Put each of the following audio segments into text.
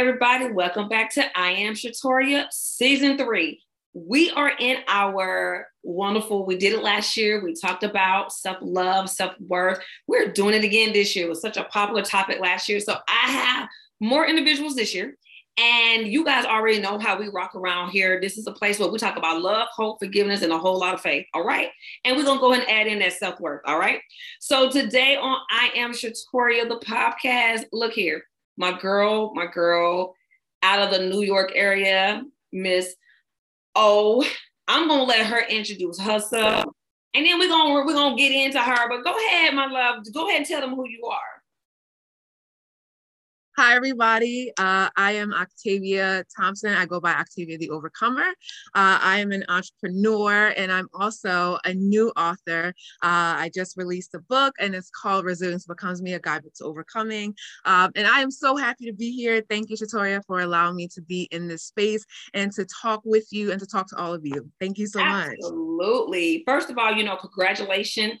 Everybody? Welcome back to I Am Shatoria Season 3. We are in our wonderful, we did it last year. We talked about self love, self worth. We're doing it again this year. It was such a popular topic last year. So I have more individuals this year. And you guys already know how we rock around here. This is a place where we talk about love, hope, forgiveness, and a whole lot of faith. All right. And we're going to go ahead and add in that self worth. All right. So today on I Am Shatoria, the podcast, look here my girl, my girl out of the New York area, Miss O. I'm gonna let her introduce herself, and then we're gonna we're gonna get into her. But go ahead, my love. Go ahead and tell them who you are. Hi, everybody. Uh, I am Octavia Thompson. I go by Octavia the Overcomer. Uh, I am an entrepreneur and I'm also a new author. Uh, I just released a book and it's called Resilience Becomes Me, a Guide to Overcoming. Um, and I am so happy to be here. Thank you, Shatoria, for allowing me to be in this space and to talk with you and to talk to all of you. Thank you so Absolutely. much. Absolutely. First of all, you know, congratulations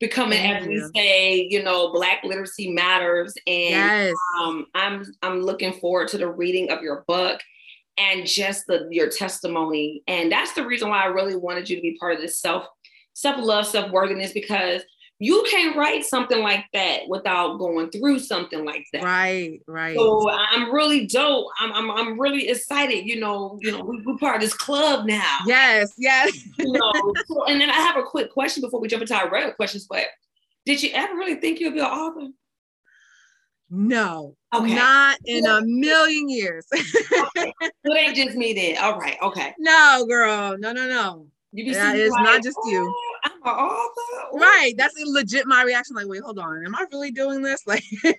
becoming as we say you know black literacy matters. And yes. um, i'm i'm looking forward to the reading of your book and just the your testimony. And that's the reason why i really wanted you to be part of this self self love self worthiness because you can't write something like that without going through something like that. Right, right. So I'm really dope. I'm I'm, I'm really excited. You know, you know, we, are part of this club now. Yes, yes. you know, so, and then I have a quick question before we jump into our regular questions. But did you ever really think you'd be an author? No, okay. not in a million years. okay. It ain't just me then. All right, okay. No, girl, no, no, no. You be yeah, it's not just oh, you. I'm an author. Right. That's a legit my reaction. Like, wait, hold on. Am I really doing this? Like, is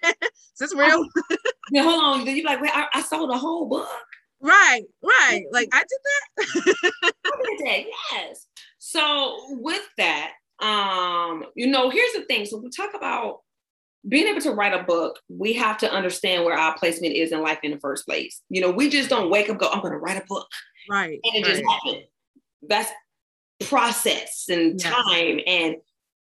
this real? yeah, hold on. Then you like, wait, I, I sold a whole book. Right, right. Like I did that. I did that, yes. So with that, um, you know, here's the thing. So we talk about being able to write a book, we have to understand where our placement is in life in the first place. You know, we just don't wake up, go, I'm gonna write a book. Right. And it right. just happened. That's process and time. And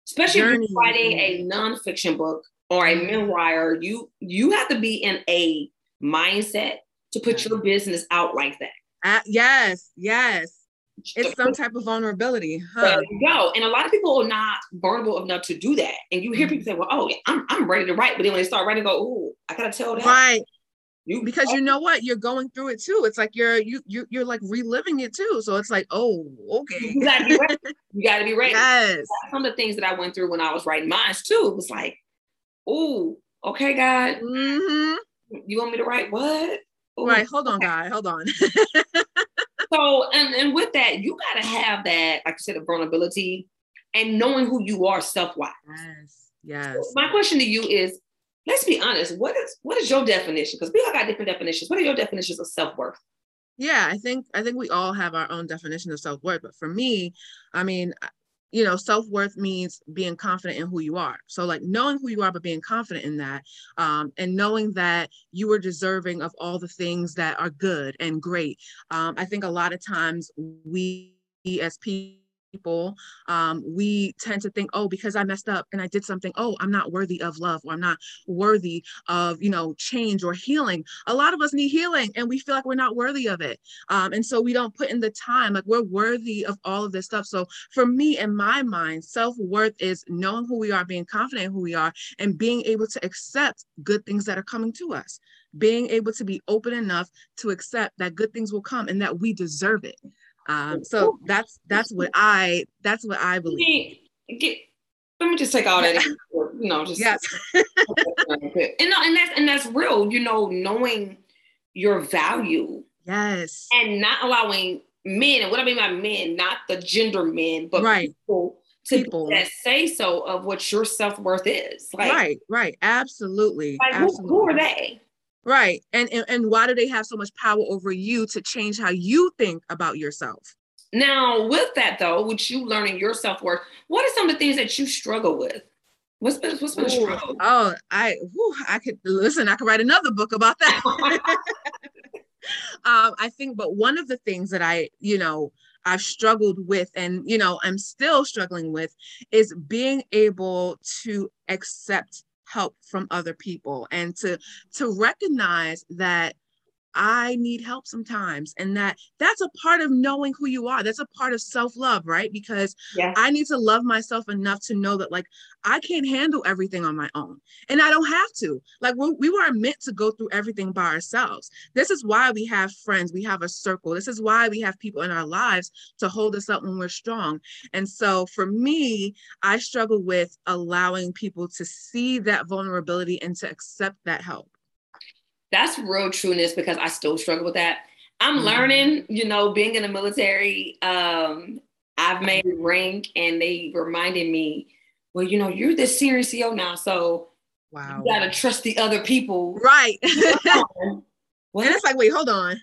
especially Journey. if you're writing a nonfiction book or a mm-hmm. memoir you you have to be in a mindset to put your business out like that. Uh, yes yes. It's some type of vulnerability huh? there you go. And a lot of people are not vulnerable enough to do that. And you hear mm-hmm. people say well oh I'm, I'm ready to write. But then when they start writing go oh i gotta tell that. Right you, because you know what? You're going through it too. It's like you're you, you you're like reliving it too. So it's like oh okay. You gotta be ready you gotta be ready yes. Some of the things that i went through when i was writing mine too. It was like oh okay god. Mm-hmm. you want me to write what? Ooh, right. Hold on god hold on. So and, and with that you gotta have that like i said a vulnerability and knowing who you are self-wise. Yes. Yes. so my question to you is let's be honest. What is what is your definition? Because we all got different definitions. What are your definitions of self worth? Yeah, I think I think we all have our own definition of self worth. But for me, I mean, you know, self worth means being confident in who you are. So, like knowing who you are, but being confident in that, um, and knowing that you are deserving of all the things that are good and great. Um, I think a lot of times we as people people, um, we tend to think, oh, because I messed up and I did something, oh, I'm not worthy of love or I'm not worthy of, you know, change or healing. A lot of us need healing and we feel like we're not worthy of it. Um, and so we don't put in the time, like we're worthy of all of this stuff. So for me, in my mind, self worth is knowing who we are, being confident in who we are, and being able to accept good things that are coming to us being able to be open enough to accept that good things will come and that we deserve it. Um, so that's that's what I that's what I believe. Get, let me just take all that, you know, just yes. and no, and that's and that's real. You know, knowing your value. Yes. And not allowing men, and what I mean by men, not the gender men, but right. people to people. that say so of what your self worth is. Like, right, right, absolutely. Like absolutely. Who, who are they? Right. And, and and why do they have so much power over you to change how you think about yourself? Now, with that though, with you learning your self-worth, what are some of the things that you struggle with? What's been what's been a struggle? Oh, I whew, I could listen, I could write another book about that. um, I think, but one of the things that I, you know, I've struggled with and you know, I'm still struggling with is being able to accept help from other people and to to recognize that I need help sometimes. And that that's a part of knowing who you are. That's a part of self-love, right? Because yeah. I need to love myself enough to know that like I can't handle everything on my own. And I don't have to. Like we, we weren't meant to go through everything by ourselves. This is why we have friends, we have a circle. This is why we have people in our lives to hold us up when we're strong. And so for me, I struggle with allowing people to see that vulnerability and to accept that help that's real trueness because I still struggle with that. I'm mm-hmm. learning, you know, being in the military. Um, I've made a rank and they reminded me, well, you know, you're the senior CO now, so wow, you gotta trust the other people. Right. well, and it's like, wait, hold on.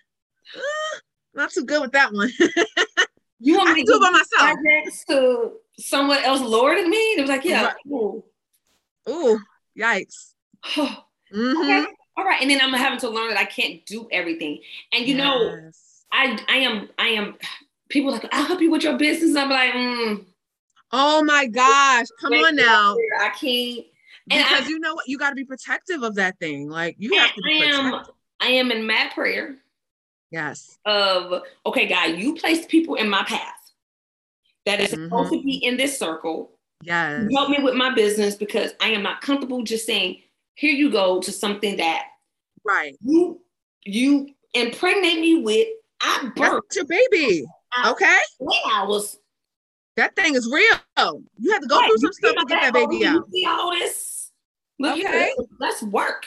Uh, not too good with that one. you want me to do it by myself next to someone else lower than me? It was like, yeah. Right. Ooh. Ooh, yikes. mm-hmm. Okay all right and then i'm having to learn that i can't do everything. And you yes. know i i am i am people like i'll help you with your business. I'm like mm, oh my gosh come on now. i can't. And because I, you know what? You got to be protective of that thing. Like you have to i am i am in mad prayer yes. of okay god you placed people in my path that is mm-hmm. supposed to be in this circle. Yes. Help me with my business because i am not comfortable just saying here you go to something that right you you impregnate me with. I birthed That's your baby. okay. When I was that thing is real. You have to go right. through some stuff to get that baby out. see all this. Look okay. Let's work.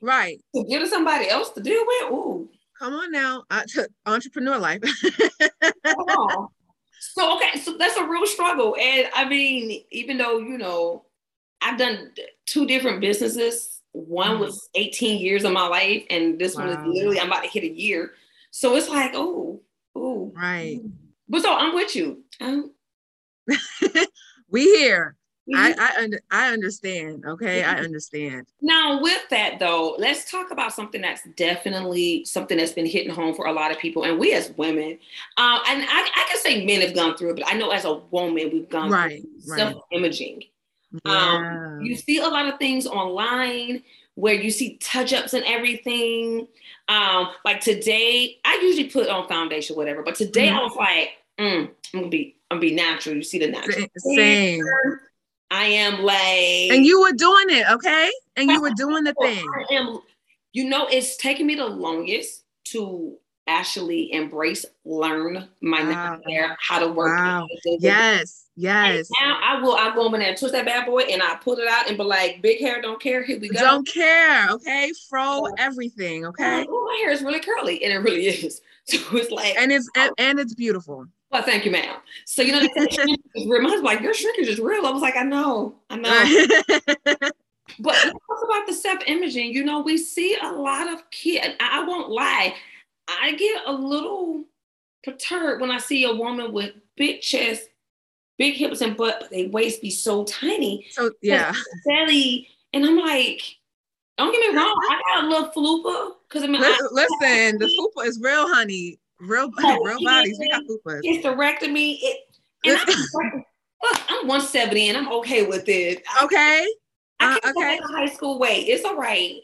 Right. To give to somebody else to deal with. Ooh. Come on now. Uh, entrepreneur life. so okay, so that's a real struggle. And I mean, even though, you know, I've done two different businesses. One was mm. 18 years of my life, and this wow. one is literally I'm about to hit a year. So it's like, oh, oh, right. But so I'm with you. We here. I I, under, I understand. Okay, I understand. Now, with that though, let's talk about something that's definitely something that's been hitting home for a lot of people, and we as women, uh, and I, I can say men have gone through it, but I know as a woman we've gone right, through right. self imaging. Um, yeah. Um, you see a lot of things online where you see touch ups and everything. Um, like today, I usually put on foundation, whatever, but today mm-hmm. I was like, mm, I'm gonna be, I'm gonna be natural. You see the natural. Same. I am like, and you were doing it, okay? And you were doing the thing. I am, you know, it's taken me the longest to actually embrace, learn my wow. hair, how to work. Wow. Yes, yes. And now I will. I go in there and twist that bad boy, and I pull it out and be like, "Big hair, don't care. Here we go. Don't care. Okay, fro everything. Okay. Oh, my hair is really curly, and it really is. So it's like, and it's and, and it's beautiful. Well, thank you, ma'am. So you know, reminds me like your shrinkage is real. I was like, I know, I know. but talk about the self imaging. You know, we see a lot of kids. I won't lie. I get a little perturbed when I see a woman with big chest, big hips and butt, but they waist be so tiny. So yeah, belly, and I'm like, don't get me wrong, I got a little fupa because I mean, listen, I, listen the fupa is real, honey, real, real bodies. We got fupas. Hysterectomy. It, and I'm, look, I'm 170 and I'm okay with it. Okay. I, I uh, okay. high school weight. It's all right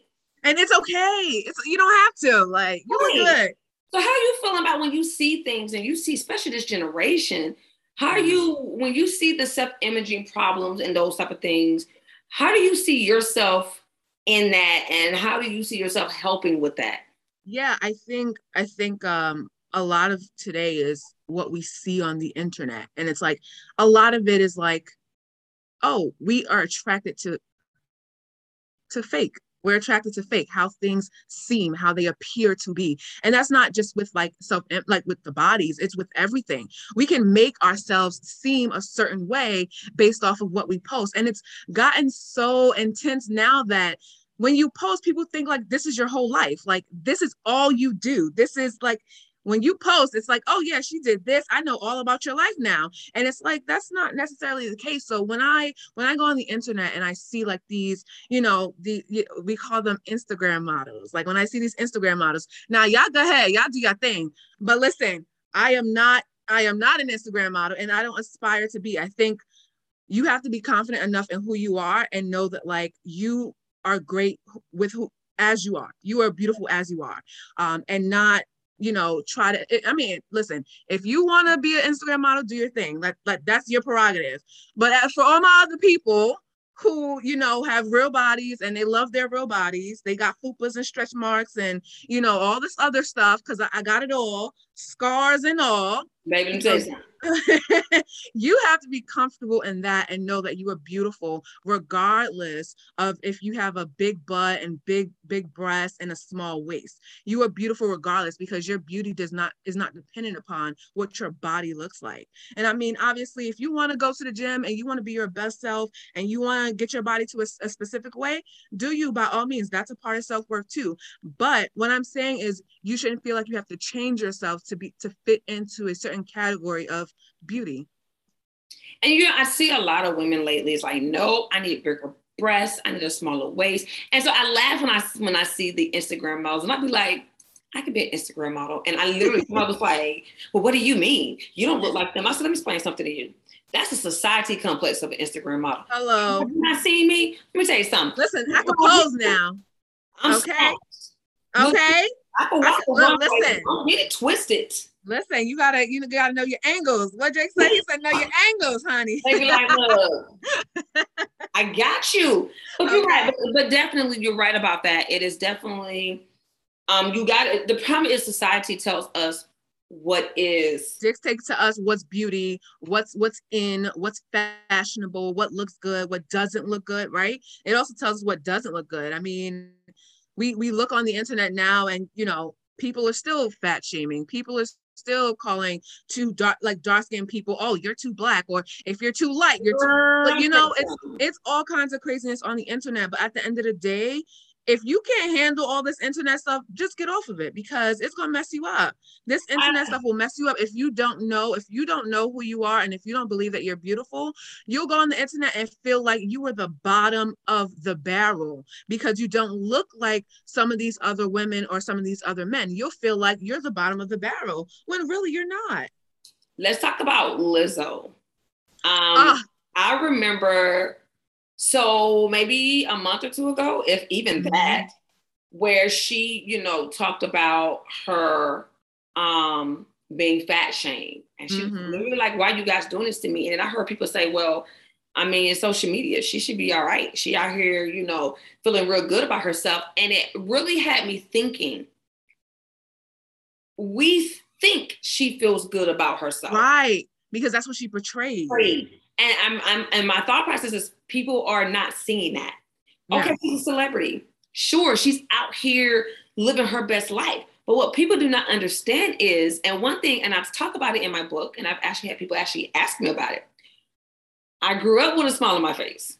and it's okay. It's you don't have to. Like you right. look good. So how are you feeling about when you see things and you see, especially this generation? How are you when you see the self-imaging problems and those type of things? How do you see yourself in that, and how do you see yourself helping with that? Yeah, I think I think um, a lot of today is what we see on the internet, and it's like a lot of it is like, oh, we are attracted to to fake we're attracted to fake how things seem how they appear to be. And that's not just with like self like with the bodies it's with everything. We can make ourselves seem a certain way based off of what we post. And it's gotten so intense now that when you post people think like this is your whole life. Like this is all you do. This is like when you post it's like oh yeah she did this. I know all about your life now. And it's like that's not necessarily the case. So when i when i go on the internet and i see like these you know the we call them instagram models. Like when i see these instagram models now y'all go ahead y'all do your thing. But listen i am not i am not an instagram model and i don't aspire to be. I think you have to be confident enough in who you are and know that like you are great with who as you are. You are beautiful as you are. Um, and not you know, try to. I mean, listen, if you want to be an Instagram model, do your thing. Like, like that's your prerogative. But as for all my other people who, you know, have real bodies and they love their real bodies, they got fupas and stretch marks and you know all this other stuff because I, I, got it all, scars and all. Baby, you. have to be comfortable in that and know that you are beautiful regardless of if you have a big butt and big big breasts and a small waist. You are beautiful regardless because your beauty does not is not dependent upon what your body looks like. And i mean obviously if you want to go to the gym and you want to be your best self and you want to get your body to a, a specific way do you by all means that's a part of self-worth too. But what i'm saying is you shouldn't feel like you have to change yourself to be to fit into a certain category of beauty. And you know, I see a lot of women lately. It's like, no, I need bigger breasts. I need a smaller waist. And so I laugh when I when I see the Instagram models, and I'd be like, I could be an Instagram model. And I literally I was like, well, what do you mean? You don't look like them. I said, let me explain something to you. That's a society complex of an Instagram model. Hello. You not seen me? Let me tell you something. Listen, I can pose now. I'm okay. Okay. I can walk I can, listen. Don't get it twisted. Listen, you gotta you gotta know your angles. What Drake said, he said, know your angles, honey. They be like, look, I got you. But okay. you're right. But, but, definitely, you're right about that. It is definitely, um, you got it. The problem is society tells us what is dictates to us what's beauty, what's what's in, what's fashionable, what looks good, what doesn't look good, right? It also tells us what doesn't look good. I mean, we we look on the internet now, and you know, people are still fat shaming. People are still calling too dark like dark skinned people oh you're too black or if you're too light you're too but you know it's it's all kinds of craziness on the internet but at the end of the day if you can't handle all this internet stuff, just get off of it because it's gonna mess you up. This internet stuff will mess you up if you don't know, if you don't know who you are and if you don't believe that you're beautiful, you'll go on the internet and feel like you are the bottom of the barrel because you don't look like some of these other women or some of these other men. You'll feel like you're the bottom of the barrel when really you're not. Let's talk about Lizzo. Um, ah. I remember so maybe a month or two ago, if even mm-hmm. that, where she, you know, talked about her um being fat shamed. And she mm-hmm. was literally like, why you guys doing this to me? And I heard people say, well, I mean, in social media, she should be all right. She out here, you know, feeling real good about herself. And it really had me thinking, we think she feels good about herself. Right. Because that's what she portrays. Right. And I'm, I'm and my thought process is people are not seeing that. Yeah. Okay, she's a celebrity. Sure, she's out here living her best life. But what people do not understand is, and one thing, and I've talked about it in my book, and I've actually had people actually ask me about it. I grew up with a smile on my face.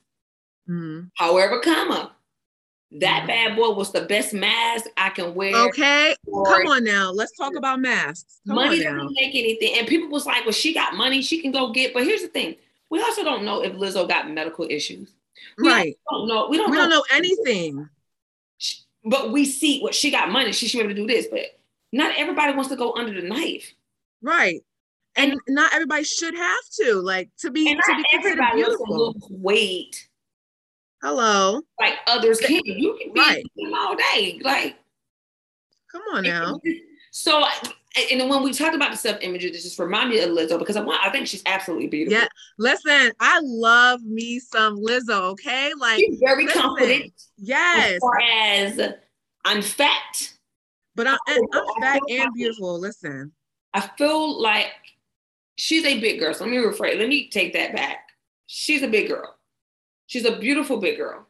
Mm-hmm. However, comma, that mm-hmm. bad boy was the best mask I can wear. Okay, come on now. Let's talk about masks. Come money doesn't make anything. And people was like, well, she got money, she can go get. But here's the thing: we also don't know if Lizzo got medical issues. We right. Don't know. We don't. We know. don't know anything. But we see what she got money. She should be able to do this. But not everybody wants to go under the knife. Right. And, and not everybody should have to like to be And to be considered beautiful. weight. Hello. Like others can. You can be right. all day. Like, come on now. So and when we talk about the self image, it just remind me of Lizzo because I want I think she's absolutely beautiful. Yeah, listen, I love me some Lizzo. Okay, like she's very listen. confident. Yes, as far as I'm fat, but I'm, I'm fat and beautiful. Listen, I feel like she's a big girl. So let me rephrase. Let me take that back. She's a big girl. She's a beautiful big girl.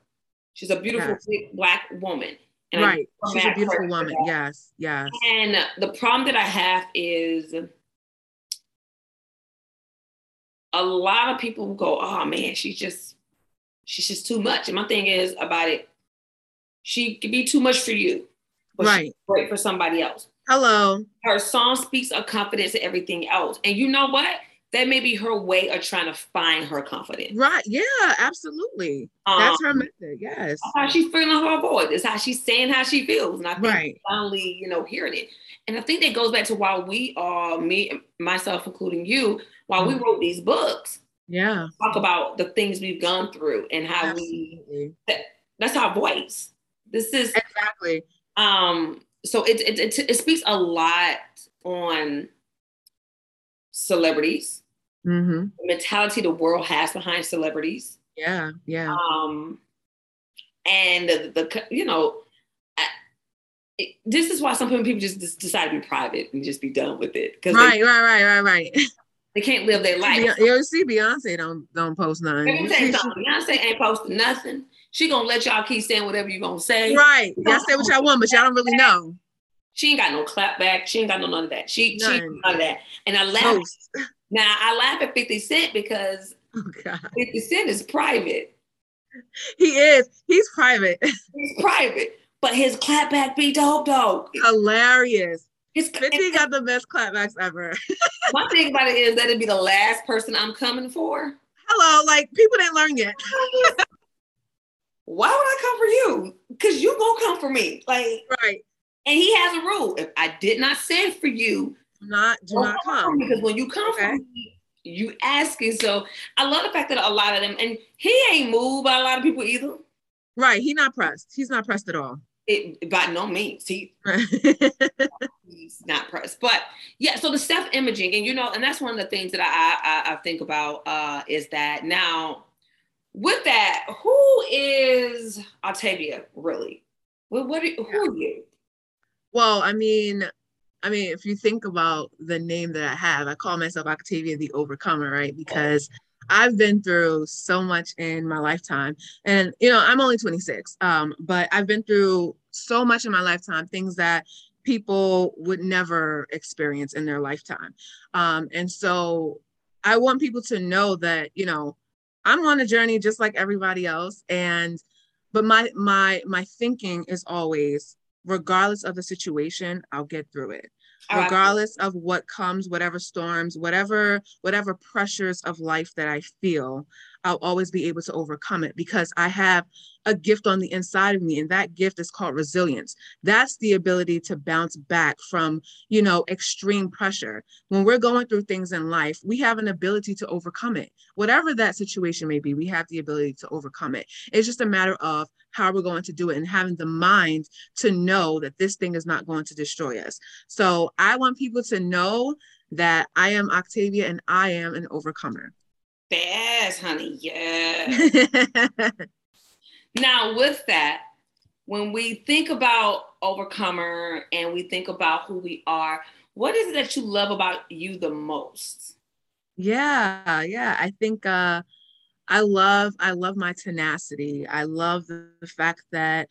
She's a beautiful yes. big black woman. And right. She's a beautiful woman. Yes. Yes. And the problem that I have is a lot of people go, oh man, she's just she's just too much. And my thing is about it, she could be too much for you. But right. great for somebody else. Hello. Her song speaks of confidence and everything else. And you know what? That may be her way of trying to find her confidence. Right. Yeah, absolutely. Um, That's her method. Yes. how she's feeling her voice. It's how she's saying how she feels. And I think right. finally, you know, hearing it. And I think that goes back to why we all, me, myself, including you, while mm-hmm. we wrote these books, Yeah. Talk about the things we've gone through and how Absolutely. we that, that's our voice. This is exactly. Um, so it, it it it speaks a lot on celebrities, mm-hmm. the mentality the world has behind celebrities. Yeah, yeah. Um, and the, the you know, it, this is why some people just, just decide to be private and just be done with it. Because right, they, right, right, right, right. They can't live their life. You see, Beyonce don't don't post nothing. Let me tell you something. Beyonce ain't posting nothing. She gonna let y'all keep saying whatever you gonna say. Right. Y'all say what y'all want, but y'all don't really know. She ain't got no clap back. She ain't got no none of that. She none. she none of that. And I laugh. Now I laugh at 50 Cent because oh, God. 50 Cent is private. He is. He's private. He's private. But his clapback be dope dope. Hilarious. His 50 got the best clapbacks ever. My thing about it is that it'd be the last person I'm coming for. Hello, like people didn't learn yet. Why would I come for you? Because you gonna come for me. Like right. And he has a rule. If I did not send for you, do not do not come. Because when you come okay. for me, you asking. So I love the fact that a lot of them, and he ain't moved by a lot of people either. Right. He not pressed. He's not pressed at all. It, by no means. He he's not pressed. But yeah, so the self imaging, and you know, and that's one of the things that I I, I think about uh, is that now with that, who is Octavia really? What, what are, who are you? Well, I mean, I mean, if you think about the name that I have, I call myself Octavia the Overcomer, right? Because I've been through so much in my lifetime. And, you know, I'm only 26, um, but I've been through so much in my lifetime, things that people would never experience in their lifetime. Um, and so I want people to know that, you know, I'm on a journey just like everybody else. And, but my, my, my thinking is always, regardless of the situation, I'll get through it. Regardless of what comes whatever storms whatever whatever pressures of life that i feel i'll always be able to overcome it because i have a gift on the inside of me and that gift is called resilience. That's the ability to bounce back from you know extreme pressure. When we're going through things in life we have an ability to overcome it. Whatever that situation may be we have the ability to overcome it. It's just a matter of how we're going to do it and having the mind to know that this thing is not going to destroy us. So i want people to know that i am octavia and i am an overcomer yes honey yeah Now, with that, when we think about overcomer and we think about who we are, what is it that you love about you the most? Yeah, yeah. I think uh I love I love my tenacity. I love the, the fact that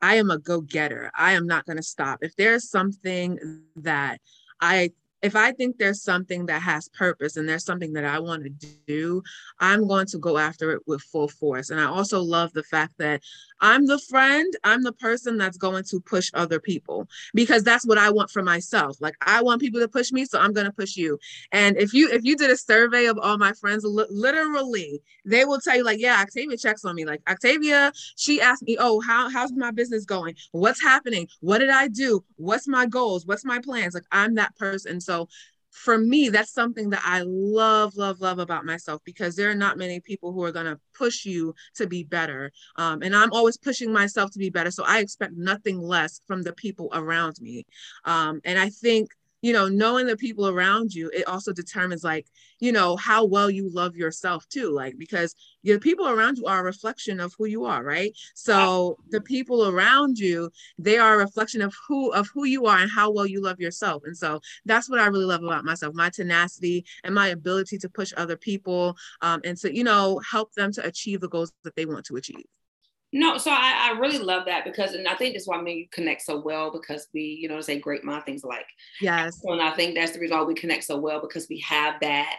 I am a go-getter. I am not going to stop. If there's something that I if I think there's something that has purpose and there's something that I want to do, I'm going to go after it with full force. And I also love the fact that I'm the friend, I'm the person that's going to push other people because that's what I want for myself. Like I want people to push me, so I'm going to push you. And if you if you did a survey of all my friends, li- literally, they will tell you like, yeah, Octavia checks on me. Like Octavia, she asked me, "Oh, how how's my business going? What's happening? What did I do? What's my goals? What's my plans?" Like I'm that person. So for me, that's something that I love, love, love about myself because there are not many people who are going to push you to be better. Um, and I'm always pushing myself to be better. So I expect nothing less from the people around me. Um, and I think you know knowing the people around you it also determines like you know how well you love yourself too like because the people around you are a reflection of who you are right? So the people around you they are a reflection of who of who you are and how well you love yourself. And so that's what i really love about myself my tenacity and my ability to push other people um, and to you know help them to achieve the goals that they want to achieve no, so I, I really love that because, and I think that's why me you connect so well because we, you know, say great mind things like. Yes. And I think that's the reason why we connect so well because we have that,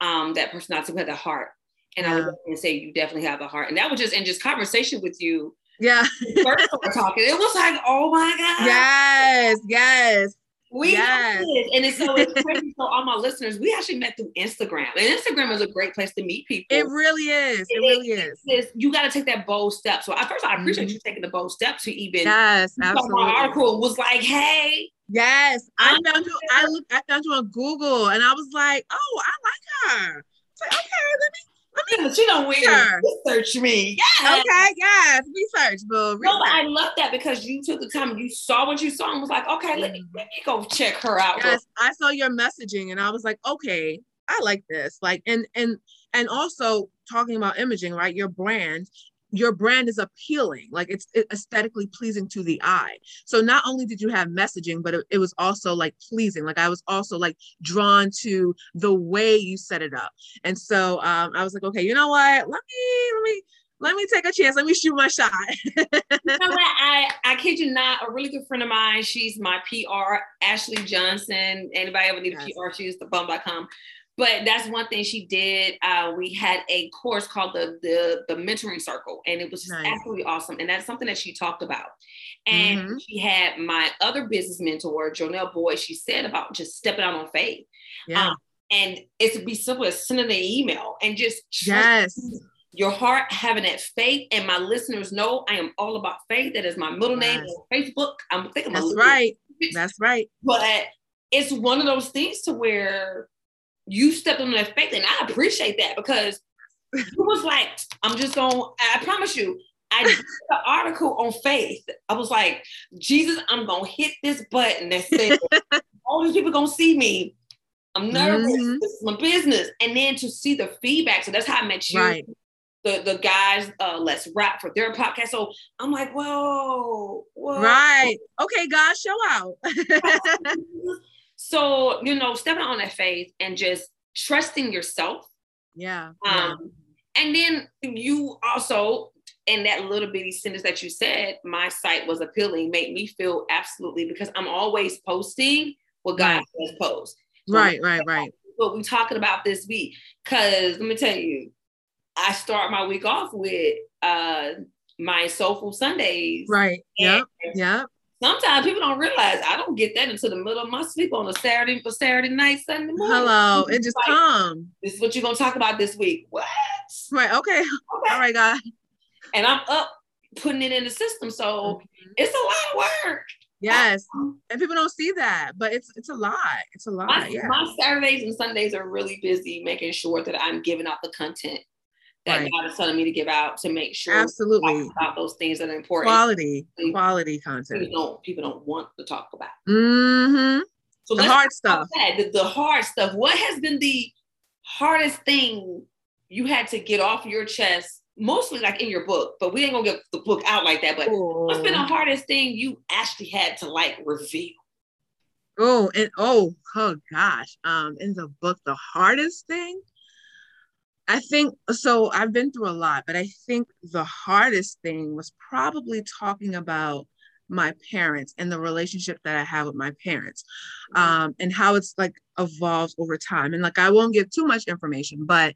um, that personality, we have the heart. And yeah. I would say you definitely have the heart. And that was just in just conversation with you. Yeah. first we talking, it was like, oh my God. Yes, yes. We yes. did. And it's so it's crazy. So all my listeners, we actually met through Instagram. And Instagram is a great place to meet people. It really is. It, it really is. is. You got to take that bold step. So at first I appreciate mm-hmm. you taking the bold step to even Yes, absolutely. My article was like, hey. Yes. I found you, I looked, I found you on Google and I was like, oh, I like her. Like, okay, let me yeah, she don't sure. research me. Yeah. Okay, yes, research, boo. No, but I love that because you took the time, you saw what you saw and was like, okay, let me let me go check her out. Yes, I saw your messaging and I was like, okay, I like this. Like, and and and also talking about imaging, right? Your brand, your brand is appealing like it's aesthetically pleasing to the eye. So not only did you have messaging but it, it, was also like pleasing. Like i was also like drawn to the way you set it up. And so um, i was like okay you know what? Let me let me let me take a chance. Let me shoot my shot. You know what? I i kid you not a really good friend of mine she's my pr ashley johnson. Anybody ever need a yes. pr she's the bum.com but that's one thing she did. Uh, we had a course called the the, the mentoring circle, and it was nice. absolutely awesome. And that's something that she talked about. And mm-hmm. she had my other business mentor, Jonelle Boyd. She said about just stepping out on faith. Yeah. Um, and it's to be simple as sending an email and just yes. Your heart having that faith, and my listeners know I am all about faith. That is my middle name on Facebook. I'm thinking about that's right. That's right. But it's one of those things to where you stepped on that faith, and I appreciate that because it was like, I'm just gonna, I promise you, I did the article on faith. I was like, Jesus, I'm gonna hit this button that says all these people gonna see me. I'm nervous. Mm-hmm. This is my business. And then to see the feedback. So that's how I met you. Right. The, the guys, uh, let's rap for their podcast. So I'm like, whoa, whoa. Right. Okay, God, show out. So, you know, stepping on that faith and just trusting yourself. Yeah. Um, yeah. and then you also, in that little bitty sentence that you said, my site was appealing, made me feel absolutely because I'm always posting what God right. has post. So right, right, right. What we're talking about this week. Cause let me tell you, I start my week off with uh my soulful Sundays. Right. Yeah. Yep sometimes people don't realize I don't get that until the middle of my sleep on a Saturday for Saturday night, Sunday morning. Hello, it just like, come. This is what you're gonna talk about this week. What? Right. Okay. okay. All right, God. And I'm up putting it in the system, so mm-hmm. it's a lot of work. Yes, and people don't see that, but it's it's a lot. It's a lot. My, yeah. my Saturdays and Sundays are really busy making sure that I'm giving out the content that right. God is telling me to give out to make sure absolutely about those things that are important. Quality, quality content. People don't people don't want to talk about. Mm-hmm. So the hard stuff. The, the hard stuff. What has been the hardest thing you had to get off your chest? Mostly like in your book, but we ain't gonna get the book out like that. But Ooh. what's been the hardest thing you actually had to like reveal? Oh, and oh, oh gosh. Um, in the book, the hardest thing I think so. I've been through a lot, but I think the hardest thing was probably talking about my parents and the relationship that I have with my parents um, and how it's like evolved over time. And like, I won't give too much information, but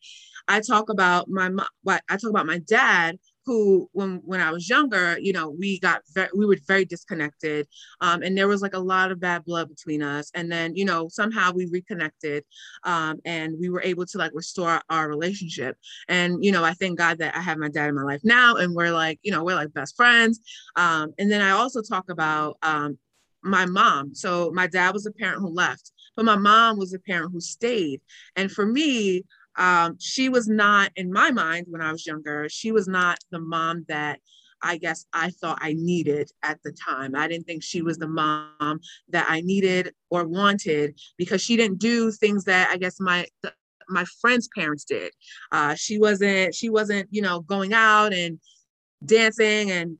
I talk about my mom, I talk about my dad who when when I was younger, you know, we got very, we were very disconnected, um, and there was like a lot of bad blood between us. And then you know somehow we reconnected, um, and we were able to like restore our relationship. And you know, I thank God that I have my dad in my life now, and we're like you know we're like best friends. Um, and then I also talk about um, my mom. So my dad was a parent who left, but my mom was a parent who stayed. And for me, um, she was not, in my mind, when I was younger, she was not the mom that I guess I thought I needed at the time. I didn't think she was the mom that I needed or wanted because she didn't do things that I guess my my friends' parents did. Uh, she wasn't she wasn't you know going out and dancing and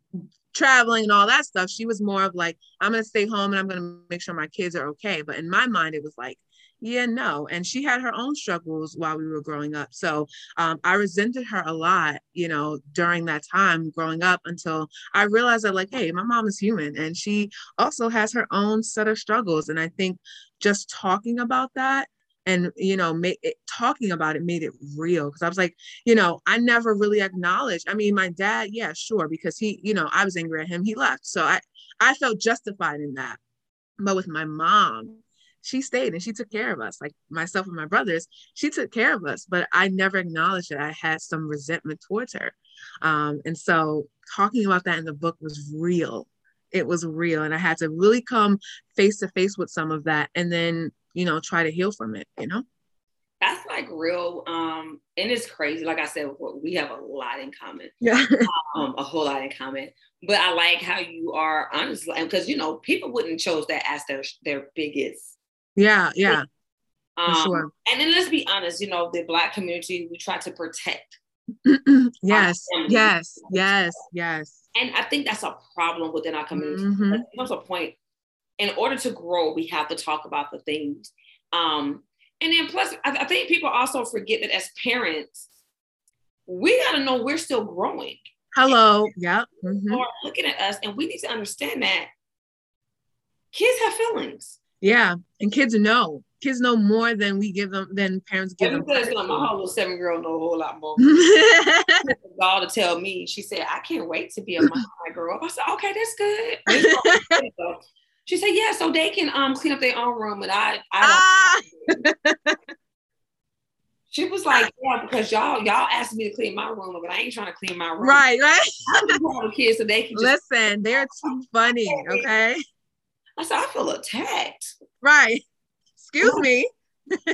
traveling and all that stuff. She was more of like I'm gonna stay home and I'm gonna make sure my kids are okay. But in my mind, it was like yeah, no. And she had her own struggles while we were growing up. So um, I resented her a lot, you know, during that time growing up until I realized that, like, hey, my mom is human and she also has her own set of struggles. And I think just talking about that and you know make it, talking about it made it real because i was like you know i never really acknowledged i mean my dad yeah sure because he you know i was angry at him he left so i i felt justified in that but with my mom she stayed and she took care of us, like myself and my brothers. She took care of us, but I never acknowledged that I had some resentment towards her. Um, and so talking about that in the book was real. It was real. And I had to really come face to face with some of that and then, you know, try to heal from it, you know? that's like real um and it's crazy like i said we have a lot in common yeah um a whole lot in common but i like how you are honest because you know people wouldn't chose that as their their biggest yeah yeah um, sure. and then let's be honest you know the black community we try to protect yes yes yes yes and i think that's a problem within our community mm-hmm. there's a point in order to grow we have to talk about the things um and then plus, I, I think people also forget that as parents, we got to know we're still growing. Hello. Yeah. Mm-hmm. Or looking at us, and we need to understand that kids have feelings. Yeah, and kids know. Kids know more than we give them than parents give them. Because my whole little seven year old know a whole lot more. God to tell me, she said, "I can't wait to be a mom when I grow up." I said, "Okay, that's good." She said, "Yeah, so they can um clean up their own room." And I, I ah. she was like, "Yeah, because y'all y'all asked me to clean my room, but I ain't trying to clean my room." Right, right. I'm the kids so they can listen. They're too funny. Okay. I said, I feel attacked. Right. Excuse me.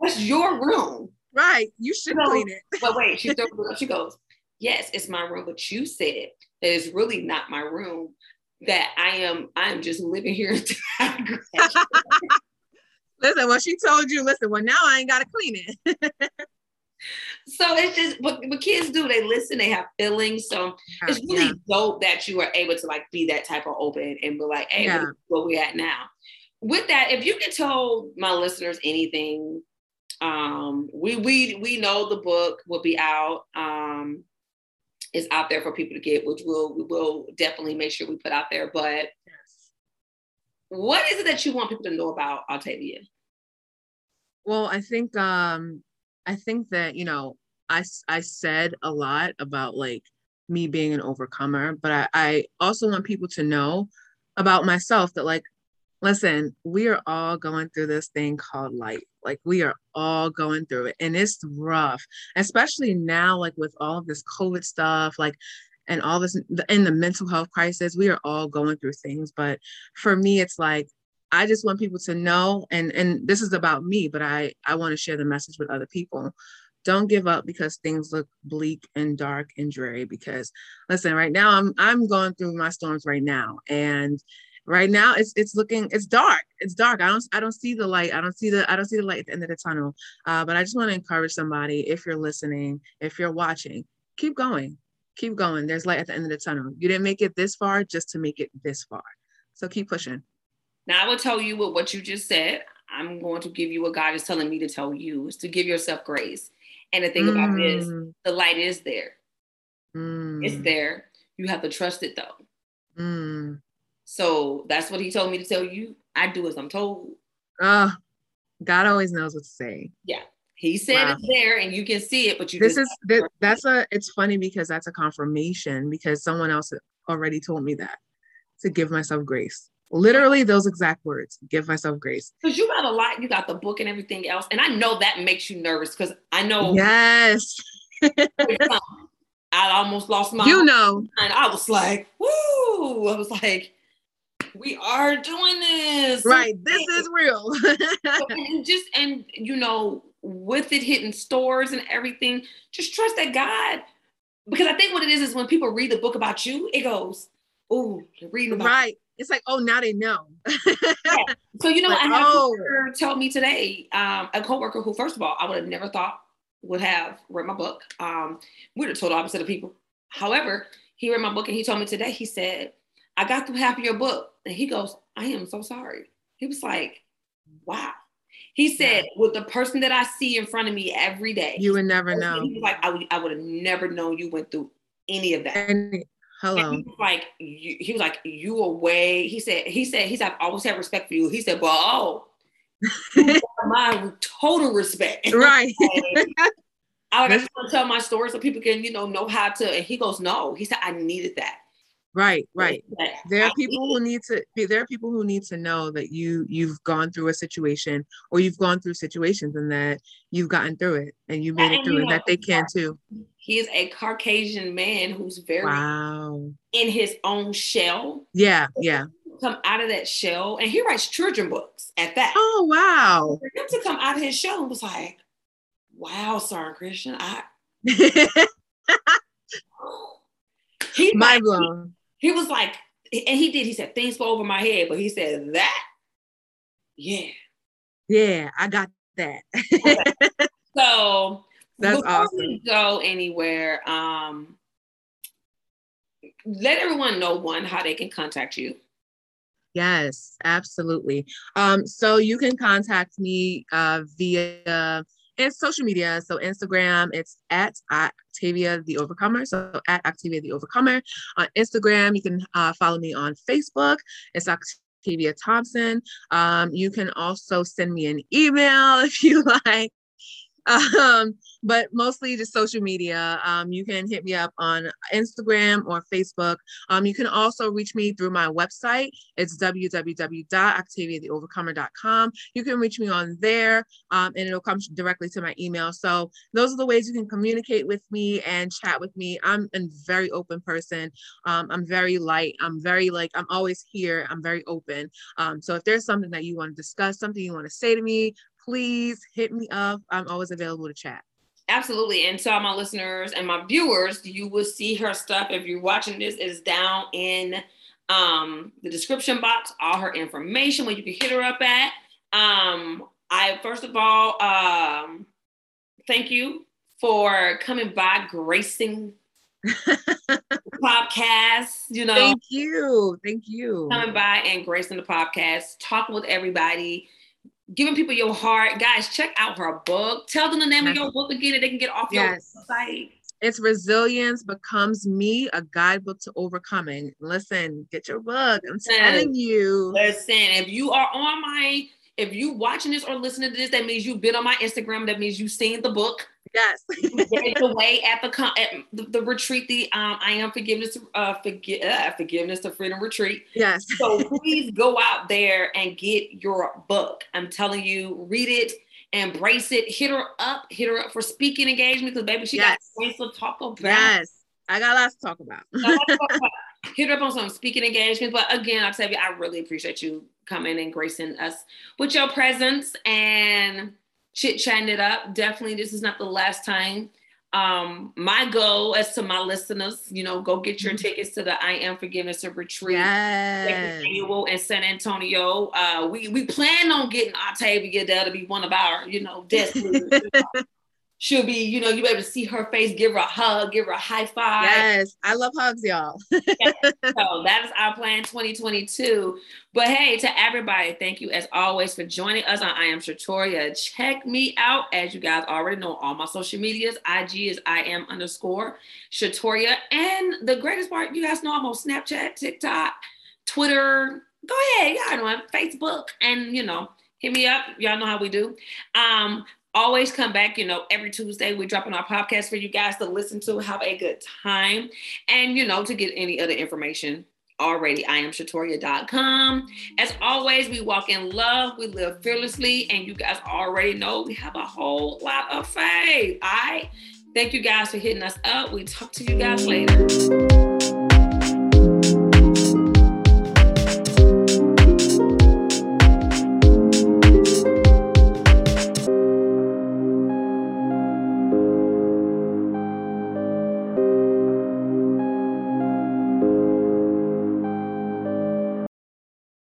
That's your room. Right. You should clean it. but wait, she, throws. she goes, Yes, it's my room, but you said that it's really not my room that I am I am just living here listen, well, she told you, listen, well, now I ain't gotta clean it. So it's just what, what kids do, they listen, they have feelings. So yeah, it's really yeah. dope that you are able to like be that type of open and be like, hey, yeah. where we at now. With that, if you could tell my listeners anything, um, we we we know the book will be out. Um, is out there for people to get, which we'll we will definitely make sure we put out there. But what is it that you want people to know about Octavia? Well, I think um I think that you know I I said a lot about like me being an overcomer, but I, I also want people to know about myself that like listen, we are all going through this thing called life. Like we are all going through it and it's rough, especially now, like with all of this COVID stuff, like and all this in the mental health crisis, we are all going through things. But for me, it's like I just want people to know, and and this is about me, but I I want to share the message with other people. Don't give up because things look bleak and dark and dreary. Because listen, right now I'm I'm going through my storms right now, and right now it's it's looking it's dark. It's dark. I don't i don't see the light. I don't see the i don't see the light at the end of the tunnel. Uh, but i just want to encourage somebody if you're listening if you're watching keep going. Keep going. There's light at the end of the tunnel. You didn't make it this far just to make it this far. So keep pushing. Now i will tell you what, what you just said. I'm going to give you what god is telling me to tell you is to give yourself grace and the thing mm. about this the light is there mm. it's there you have to trust it though mm. So that's what he told me to tell you. I do as I'm told. Uh, God always knows what to say. Yeah. He said wow. it's there and you can see it, but you this is that, that's a it's funny because that's a confirmation because someone else already told me that to give myself grace. Literally those exact words, give myself grace. Because you got a lot, you got the book and everything else. And I know that makes you nervous because I know yes. I almost lost my you know and I was like, woo. I was like, we are doing this. Right. This is real. and just and you know, with it hitting stores and everything, just trust that God. Because I think what it is is when people read the book about you, it goes, "Oh, reading about." Right. It's like, oh, now they know. yeah. So you know, like, I had oh. a coworker tell me today, um, a coworker who, first of all, I would have never thought would have read my book. Um, we're the total opposite of people. However, he read my book and he told me today. He said, "I got through half of your book." And he goes, I am so sorry. He was like, wow. He said, yeah. with the person that I see in front of me every day, you would never know. He was like, I would, I would have never known you went through any of that. And, hello. And he was like, you, he was like, you away. He said, he said, he said, I've always had respect for you. He said, well, oh, my total respect. Right. I, I just want to tell my story so people can, you know, know how to. And he goes, no. He said, I needed that. Right, right. There are people who need to be there are people who need to know that you you've gone through a situation or you've gone through situations and that you've gotten through it and you made it through and that they can too. He's a Caucasian man who's very wow. in his own shell. Yeah, yeah. Come out of that shell and he writes children books at that. Oh wow. For him to come out of his shell was like, Wow, sorry, Christian. I he mind blown. He, he was like, and he did. He said things go over my head, but he said that, yeah, yeah, I got that. so that's awesome. go anywhere, um, let everyone know one how they can contact you. Yes, absolutely. Um, so you can contact me uh, via and social media. So Instagram, it's at Octavia the Overcomer. So at Octavia the Overcomer. On Instagram, you can uh, follow me on Facebook. It's Octavia Thompson. Um, you can also send me an email if you like. Um, but mostly just social media. Um, you can hit me up on Instagram or Facebook. Um, you can also reach me through my website. It's www.octaviatheovercomer.com. You can reach me on there um, and it'll come directly to my email. So those are the ways you can communicate with me and chat with me. I'm a very open person. Um, I'm very light. I'm very like, I'm always here. I'm very open. Um, so if there's something that you want to discuss, something you want to say to me, please hit me up. I'm always available to chat. Absolutely. And to all my listeners and my viewers, you will see her stuff. If you're watching this, is down in um, the description box, all her information where you can hit her up at. Um, I first of all, um, thank you for coming by, gracing podcast. You know, thank you, thank you coming by and gracing the podcast, talking with everybody giving people your heart. Guys, check out her book. Tell them the name yes. of your book again and they can get off yes. your site. It's Resilience Becomes Me, a guidebook to overcoming. Listen, get your book. I'm telling you. Listen, if you are on my, if you watching this or listening to this, that means you've been on my Instagram. That means you've seen the book. Yes. Get away at the, at the, the retreat, the um, I am forgiveness, uh, forgi- uh, forgiveness to freedom retreat. Yes. so please go out there and get your book. I'm telling you, read it, embrace it, hit her up, hit her up for speaking engagement because baby, she yes. got ways to talk about. Yes. I got lots to talk about. hit her up on some speaking engagements. But again, you, I really appreciate you coming and gracing us with your presence and chit chatting it up. Definitely, this is not the last time. Um, my goal as to my listeners, you know, go get your mm-hmm. tickets to the I Am Forgiveness of Retreat yes. annual in San Antonio. Uh, we we plan on getting Octavia there to be one of our, you know, destinies. she'll be, you know, you'll be able to see her face, give her a hug, give her a high five. Yes, I love hugs, y'all. yes. So that is our plan 2022. But hey, to everybody, thank you as always for joining us on I Am Shatoria. Check me out, as you guys already know, all my social medias. IG is I am underscore Shatoria. And the greatest part, you guys know I'm on Snapchat, TikTok, Twitter. Go ahead, y'all know Facebook, and you know, hit me up. Y'all know how we do. Um, always come back. You know, every Tuesday we're dropping our podcast for you guys to listen to, have a good time, and you know, to get any other information already i am shatoria.com as always we walk in love we live fearlessly and you guys already know we have a whole lot of faith i right? thank you guys for hitting us up we talk to you guys later